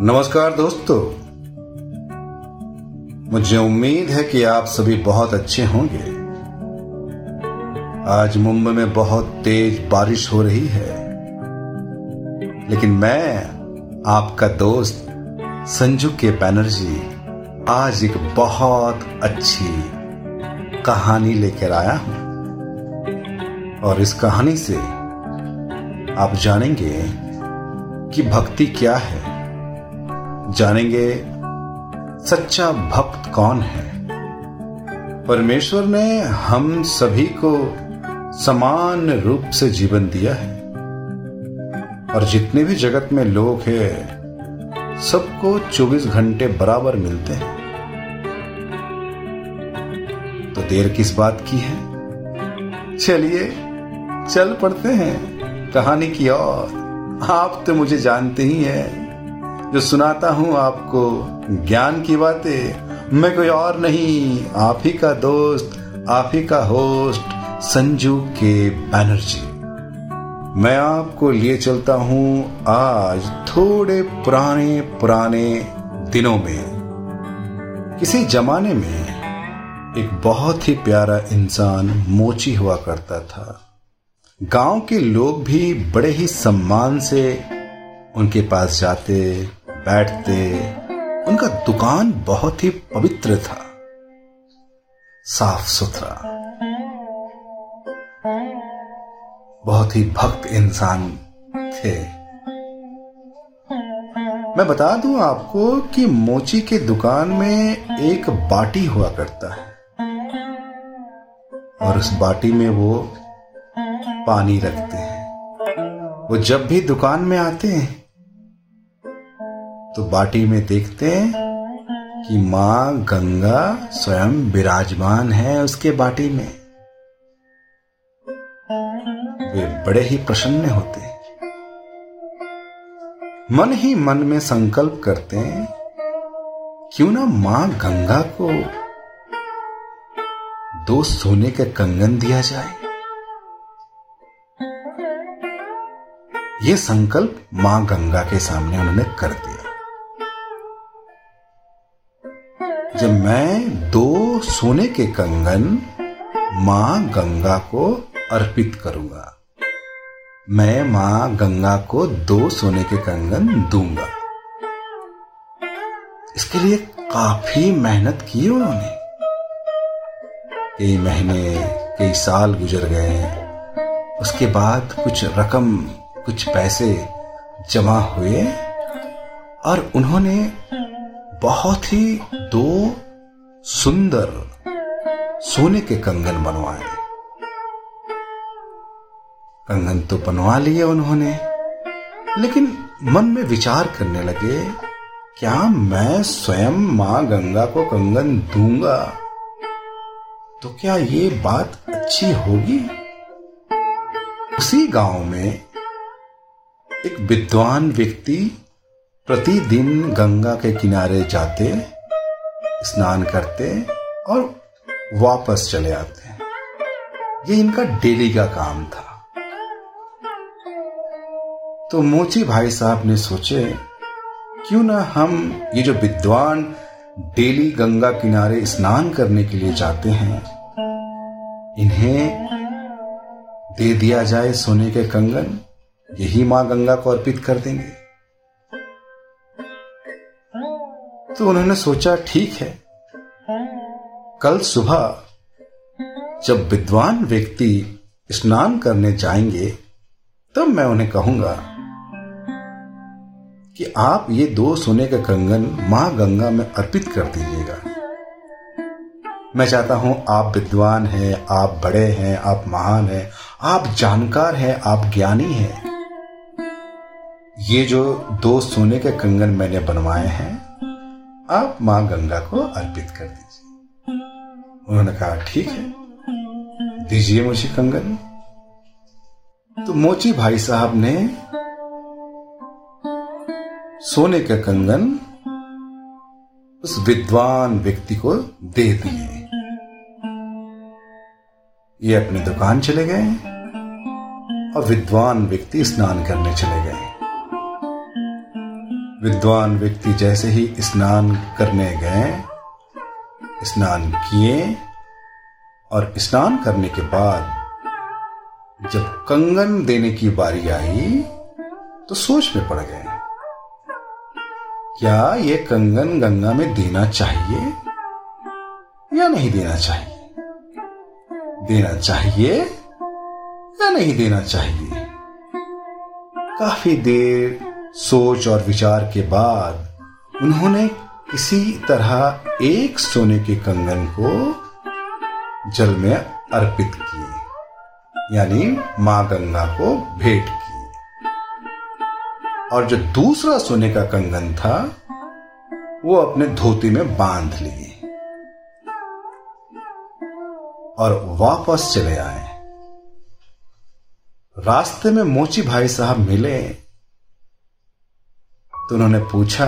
नमस्कार दोस्तों। मुझे उम्मीद है कि आप सभी बहुत अच्छे होंगे। आज मुंबई में बहुत तेज बारिश हो रही है। लेकिन मैं, आपका दोस्त, संजू के बैनर्जी आज एक बहुत अच्छी कहानी लेकर आया हूँ। और इस कहानी से आप जानेंगे कि भक्ति क्या है। जानेंगे, सच्चा भक्त कौन है? परमेश्वर ने हम सभी को समान रूप से जीवन दिया है। और जितने भी जगत में लोग हैं, सबको 24 घंटे बराबर मिलते हैं। तो देर किस बात की है? चलिए, चल पड़ते हैं। कहानी की ओर। आप तो मुझे जानते ही हैं। जो सुनाता हूँ आपको ज्ञान की बातें, मैं कोई और नहीं, आप ही का दोस्त, आप ही का होस्ट, संजू के बैनर्जी मैं आपको लिए चलता हूँ आज थोड़े पुराने पुराने दिनों में। किसी जमाने में एक बहुत ही प्यारा इंसान मोची हुआ करता था। गाँव के लोग भी बड़े ही सम्मान से उनके पास जाते, बैठते, उनका दुकान बहुत ही पवित्र था। साफ़ सुथरा। बहुत ही भक्त इंसान थे। मैं बता दूँ आपको कि मोची के दुकान में एक बाटी हुआ करता है। और उस बाटी में वो पानी रखते हैं। वो जब भी दुकान में आते हैं तो बाटी में देखते हैं कि माँ गंगा स्वयं विराजमान है उसके बाटी में। वे बड़े ही प्रसन्न होते हैं। मन ही मन में संकल्प करते हैं, क्यों ना माँ गंगा को दो सोने के कंगन दिया जाए? यह संकल्प माँ गंगा के सामने उन्होंने कर दिया। जब मैं दो सोने के कंगन माँ गंगा को अर्पित करूँगा, मैं माँ गंगा को दो सोने के कंगन दूँगा। इसके लिए काफ़ी मेहनत की उन्होंने। कई महीने, कई साल गुजर गए उसके बाद कुछ रकम, कुछ पैसे जमा हुए और उन्होंने बहुत ही दो सुंदर सोने के कंगन बनवाए। कंगन तो बनवा लिए उन्होंने, लेकिन मन में विचार करने लगे, क्या मैं स्वयं माँ गंगा को कंगन दूँगा? तो क्या ये बात अच्छी होगी? उसी गाँव में एक विद्वान व्यक्ति प्रतिदिन गंगा के किनारे जाते, स्नान करते और वापस चले आते ये इनका डेली का काम था। तो मोची भाई साहब ने सोचे, क्यों ना हम ये जो विद्वान डेली गंगा किनारे स्नान करने के लिए जाते हैं, इन्हें दे दिया जाए सोने के कंगन, यही माँ गंगा को अर्पित कर देंगे। तो उन्होंने सोचा, ठीक है। कल सुबह जब विद्वान व्यक्ति स्नान करने जाएँगे, तब मैं उन्हें कहूँगा कि आप ये दो सोने का कंगन माँ गंगा में अर्पित कर दीजिएगा। मैं चाहता हूँ आप विद्वान हैं, आप बड़े हैं, आप महान हैं, आप जानकार हैं, आप ज्ञानी हैं। ये जो दो सोने के कंगन मैंने बनवाए हैं आप माँ गंगा को अर्पित कर दीजिए। उन्होंने कहा, ठीक है। दीजिए मुझे कंगन। तो मोची भाई साहब ने सोने का कंगन उस विद्वान व्यक्ति को दे दिए। ये अपनी दुकान चले गए और विद्वान व्यक्ति स्नान करने चले गए। विद्वान व्यक्ति जैसे ही स्नान करने गए, स्नान किए और स्नान करने के बाद जब कंगन देने की बारी आई तो सोच में पड़ गए, क्या ये कंगन गंगा में देना चाहिए या नहीं देना चाहिए? देना चाहिए या नहीं देना चाहिए? काफ़ी देर सोच और विचार के बाद उन्होंने किसी तरह एक सोने के कंगन को जल में अर्पित किए, यानी माँ गंगा को भेंट किए। और जो दूसरा सोने का कंगन था, वो अपने धोती में बाँध लिए और वापस चले आए। रास्ते में मोची भाई साहब मिले तो उन्होंने पूछा,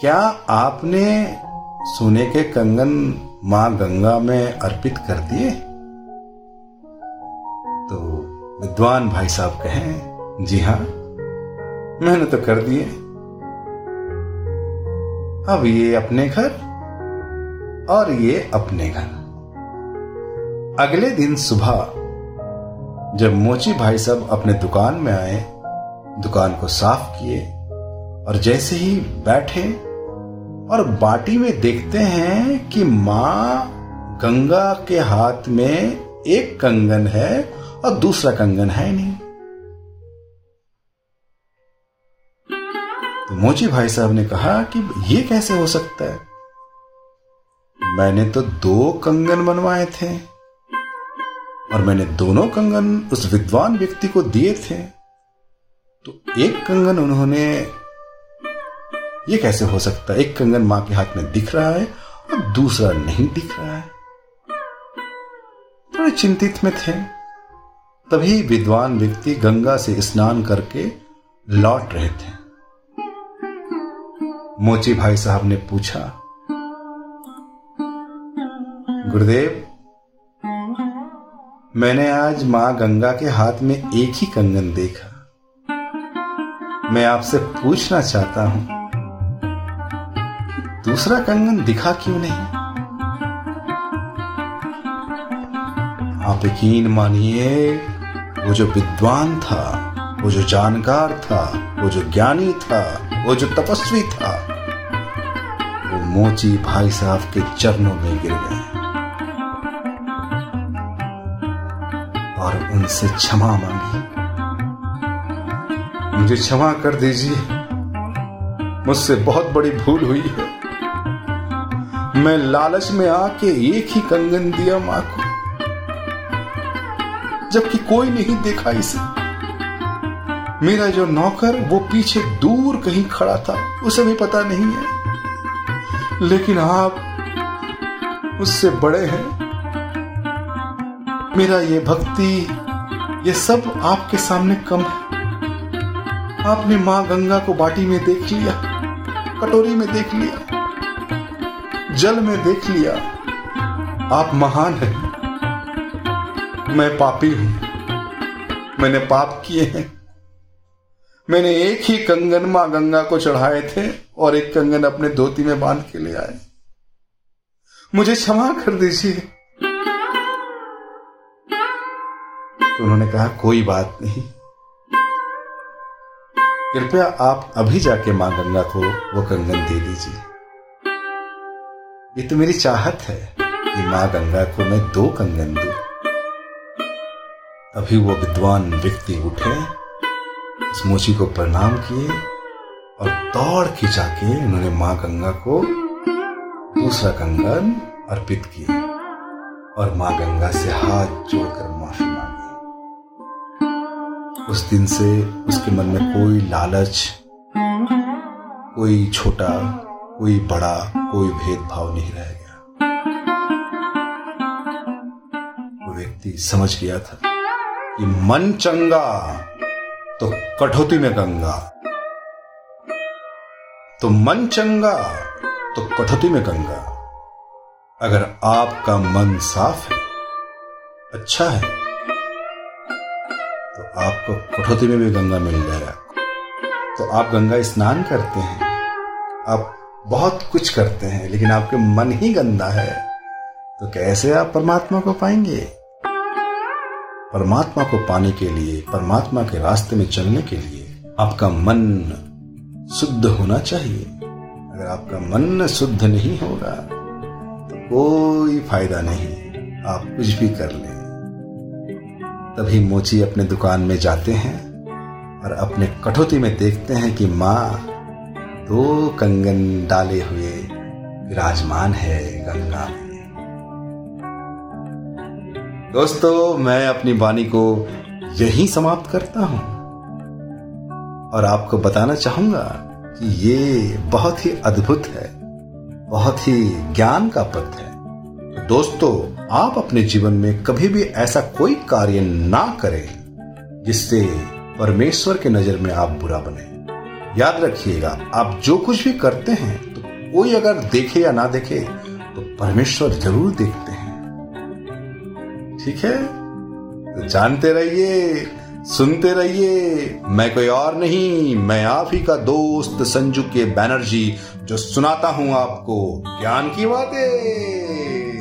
क्या आपने सोने के कंगन माँ गंगा में अर्पित कर दिए? तो विद्वान भाई साहब कहें, जी हाँ, मैंने तो कर दिए। अब ये अपने घर और ये अपने घर। अगले दिन सुबह जब मोची भाई साहब अपने दुकान में आए दुकान को साफ़ किए और जैसे ही बैठे और बाटी में देखते हैं कि माँ गंगा के हाथ में एक कंगन है और दूसरा कंगन है नहीं। तो मोची भाई साहब ने कहा कि ये कैसे हो सकता है? मैंने तो दो कंगन बनवाए थे और मैंने दोनों कंगन उस विद्वान व्यक्ति को दिए थे। तो एक कंगन उन्होंने ये कैसे हो सकता है? एक कंगन माँ के हाथ में दिख रहा है और दूसरा नहीं दिख रहा है। थोड़े चिंतित में थे तभी विद्वान व्यक्ति गंगा से स्नान करके लौट रहे थे। मोची भाई साहब ने पूछा, गुरुदेव, मैंने आज माँ गंगा के हाथ में एक ही कंगन देखा। मैं आपसे पूछना चाहता हूँ, दूसरा कंगन दिखा क्यों नहीं? आप यकीन मानिए, वो जो विद्वान था, वो जो जानकार था, वो जो ज्ञानी था, वो जो तपस्वी था, वो मोची भाई साहब के चरणों में गिर गए। और उनसे क्षमा मांगी। मुझे क्षमा कर दीजिए। मुझसे बहुत बड़ी भूल हुई है। मैं लालच में आके एक ही कंगन दिया माँ को, जबकि कोई नहीं देखा इसे। मेरा जो नौकर, वो पीछे दूर कहीं खड़ा था, उसे भी पता नहीं है। लेकिन आप उससे बड़े हैं। मेरा ये भक्ति, ये सब आपके सामने कम है। आपने माँ गंगा को बाटी में देख लिया, कटोरी में देख लिया, जल में देख लिया। आप महान हैं। मैं पापी हूँ। मैंने पाप किए हैं। मैंने एक ही कंगन माँ गंगा को चढ़ाए थे और एक कंगन अपने धोती में बाँध के ले आए। मुझे क्षमा कर दीजिए। तो उन्होंने कहा, कोई बात नहीं। कृपया आप अभी जाके माँ गंगा को वो कंगन दे दीजिए ये तो मेरी चाहत है कि माँ गंगा को मैं दो कंगन दू। अभी वो विद्वान व्यक्ति उठे, उस मोची को प्रणाम किए और दौड़ के जाके उन्होंने माँ गंगा को दूसरा कंगन अर्पित किया और माँ गंगा से हाथ जोड़कर माफ़ी उस दिन से उसके मन में कोई लालच, कोई छोटा, कोई बड़ा, कोई भेदभाव नहीं रह गया। वो व्यक्ति समझ गया था कि मन चंगा तो कठौती में गंगा। तो मन चंगा तो कठौती में गंगा। अगर आपका मन साफ़ है अच्छा है आपको कठौती में भी गंगा मिल जाएगा तो आप गंगा स्नान करते हैं। आप बहुत कुछ करते हैं, लेकिन आपके मन ही गंदा है। तो कैसे आप परमात्मा को पाएँगे? परमात्मा को पाने के लिए, परमात्मा के रास्ते में चलने के लिए आपका मन शुद्ध होना चाहिए। अगर आपका मन शुद्ध नहीं होगा तो कोई फ़ायदा नहीं। आप कुछ भी कर लें। तभी मोची अपने दुकान में जाते हैं और अपने कठौती में देखते हैं कि माँ दो कंगन डाले हुए विराजमान है गंगा में। दोस्तों, मैं अपनी वाणी को यही समाप्त करता हूँ और आपको बताना चाहूँगा कि ये बहुत ही अद्भुत है, बहुत ही ज्ञान का पथ है। तो दोस्तों आप अपने जीवन में कभी भी ऐसा कोई कार्य ना करें, जिससे परमेश्वर के नज़र में आप बुरा बने। याद रखिएगा, आप जो कुछ भी करते हैं तो कोई अगर देखे या ना देखे तो परमेश्वर ज़रूर देखते हैं। ठीक है? तो जानते रहिए, सुनते रहिए, मैं कोई और नहीं, मैं आप ही का दोस्त संजू के बैनर्जी, जो सुनाता हूँ आपको ज्ञान की बातें।